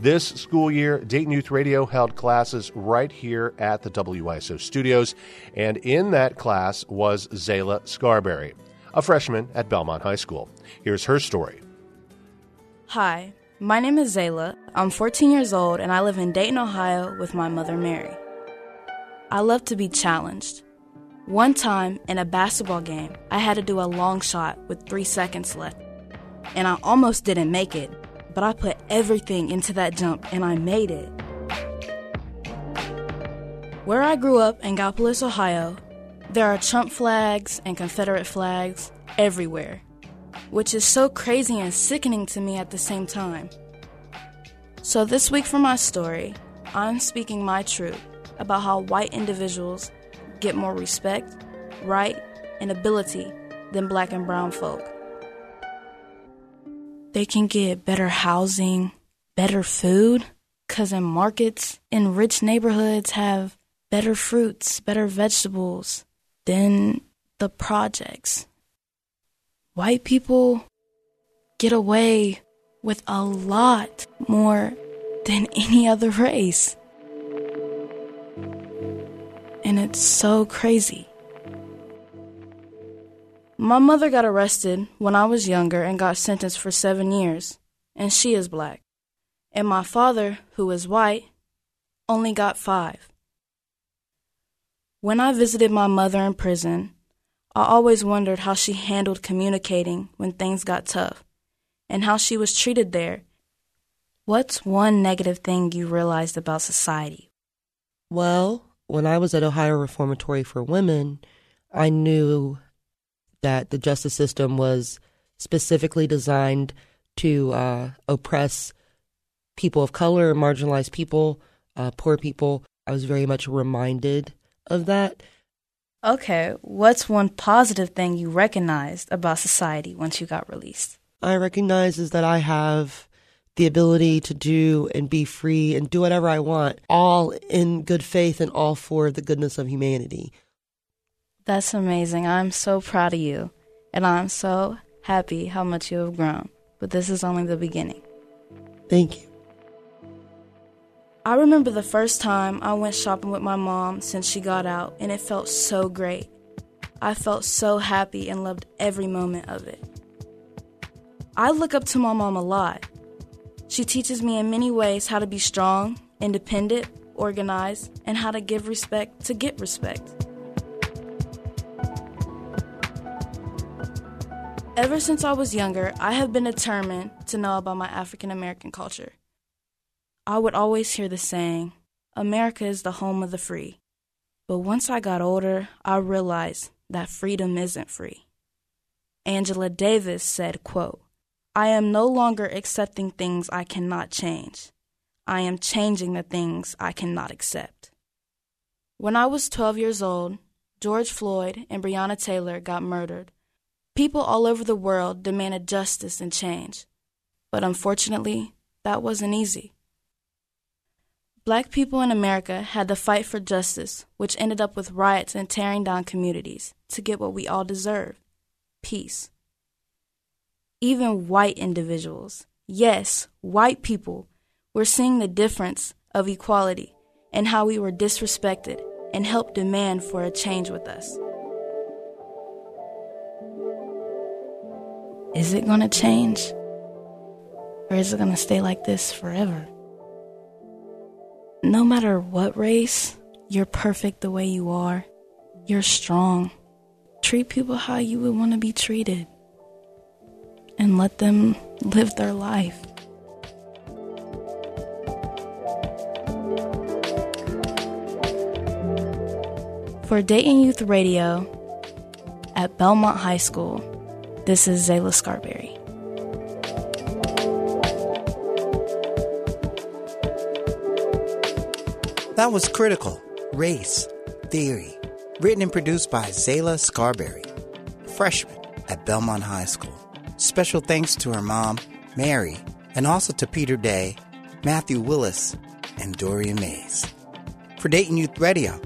This school year, Dayton Youth Radio held classes right here at the WYSO studios, and in that class was Zayla Scarberry, a freshman at Belmont High School. Here's her story. Hi, my name is Zayla. I'm 14 years old and I live in Dayton, Ohio with my mother, Mary. I love to be challenged. One time in a basketball game, I had to do a long shot with three seconds left, and I almost didn't make it, but I put everything into that jump and I made it. Where I grew up in Gallipolis, Ohio, there are Trump flags and Confederate flags everywhere, which is so crazy and sickening to me at the same time. So, this week for my story, I'm speaking my truth about how white individuals get more respect, right, and ability than black and brown folk. They can get better housing, better food, because in markets in rich neighborhoods have better fruits, better vegetables than the projects. White people get away with a lot more than any other race. And it's so crazy. My mother got arrested when I was younger and got sentenced for seven years, and she is black. And my father, who is white, only got five. When I visited my mother in prison, I always wondered how she handled communicating when things got tough, and how she was treated there. What's one negative thing you realized about society? Well, when I was at Ohio Reformatory for Women, I knew that the justice system was specifically designed to uh, oppress people of color, marginalized people, uh, poor people. I was very much reminded of that. Okay, what's one positive thing you recognized about society once you got released? I recognize is that I have the ability to do and be free and do whatever I want, all in good faith and all for the goodness of humanity. That's amazing. I'm so proud of you. And I'm so happy how much you have grown. But this is only the beginning. Thank you. I remember the first time I went shopping with my mom since she got out, and it felt so great. I felt so happy and loved every moment of it. I look up to my mom a lot. She teaches me in many ways how to be strong, independent, organized, and how to give respect to get respect. Ever since I was younger, I have been determined to know about my African American culture. I would always hear the saying, America is the home of the free. But once I got older, I realized that freedom isn't free. Angela Davis said, quote, I am no longer accepting things I cannot change. I am changing the things I cannot accept. When I was 12 years old, George Floyd and Breonna Taylor got murdered People all over the world demanded justice and change. But unfortunately, that wasn't easy. Black people in America had to fight for justice, which ended up with riots and tearing down communities to get what we all deserve peace. Even white individuals, yes, white people, were seeing the difference of equality and how we were disrespected and helped demand for a change with us. Is it going to change? Or is it going to stay like this forever? No matter what race, you're perfect the way you are. You're strong. Treat people how you would want to be treated. And let them live their life. For Dayton Youth Radio at Belmont High School, this is Zayla Scarberry. That was Critical Race Theory, written and produced by Zayla Scarberry, freshman at Belmont High School. Special thanks to her mom, Mary, and also to Peter Day, Matthew Willis, and Dorian Mays. For Dayton Youth Radio,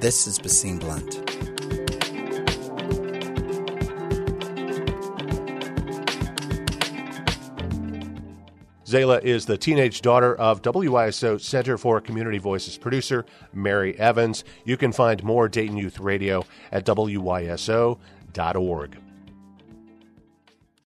this is Basim Blunt. Zayla is the teenage daughter of WYSO Center for Community Voices producer Mary Evans. You can find more Dayton Youth Radio at WYSO.org.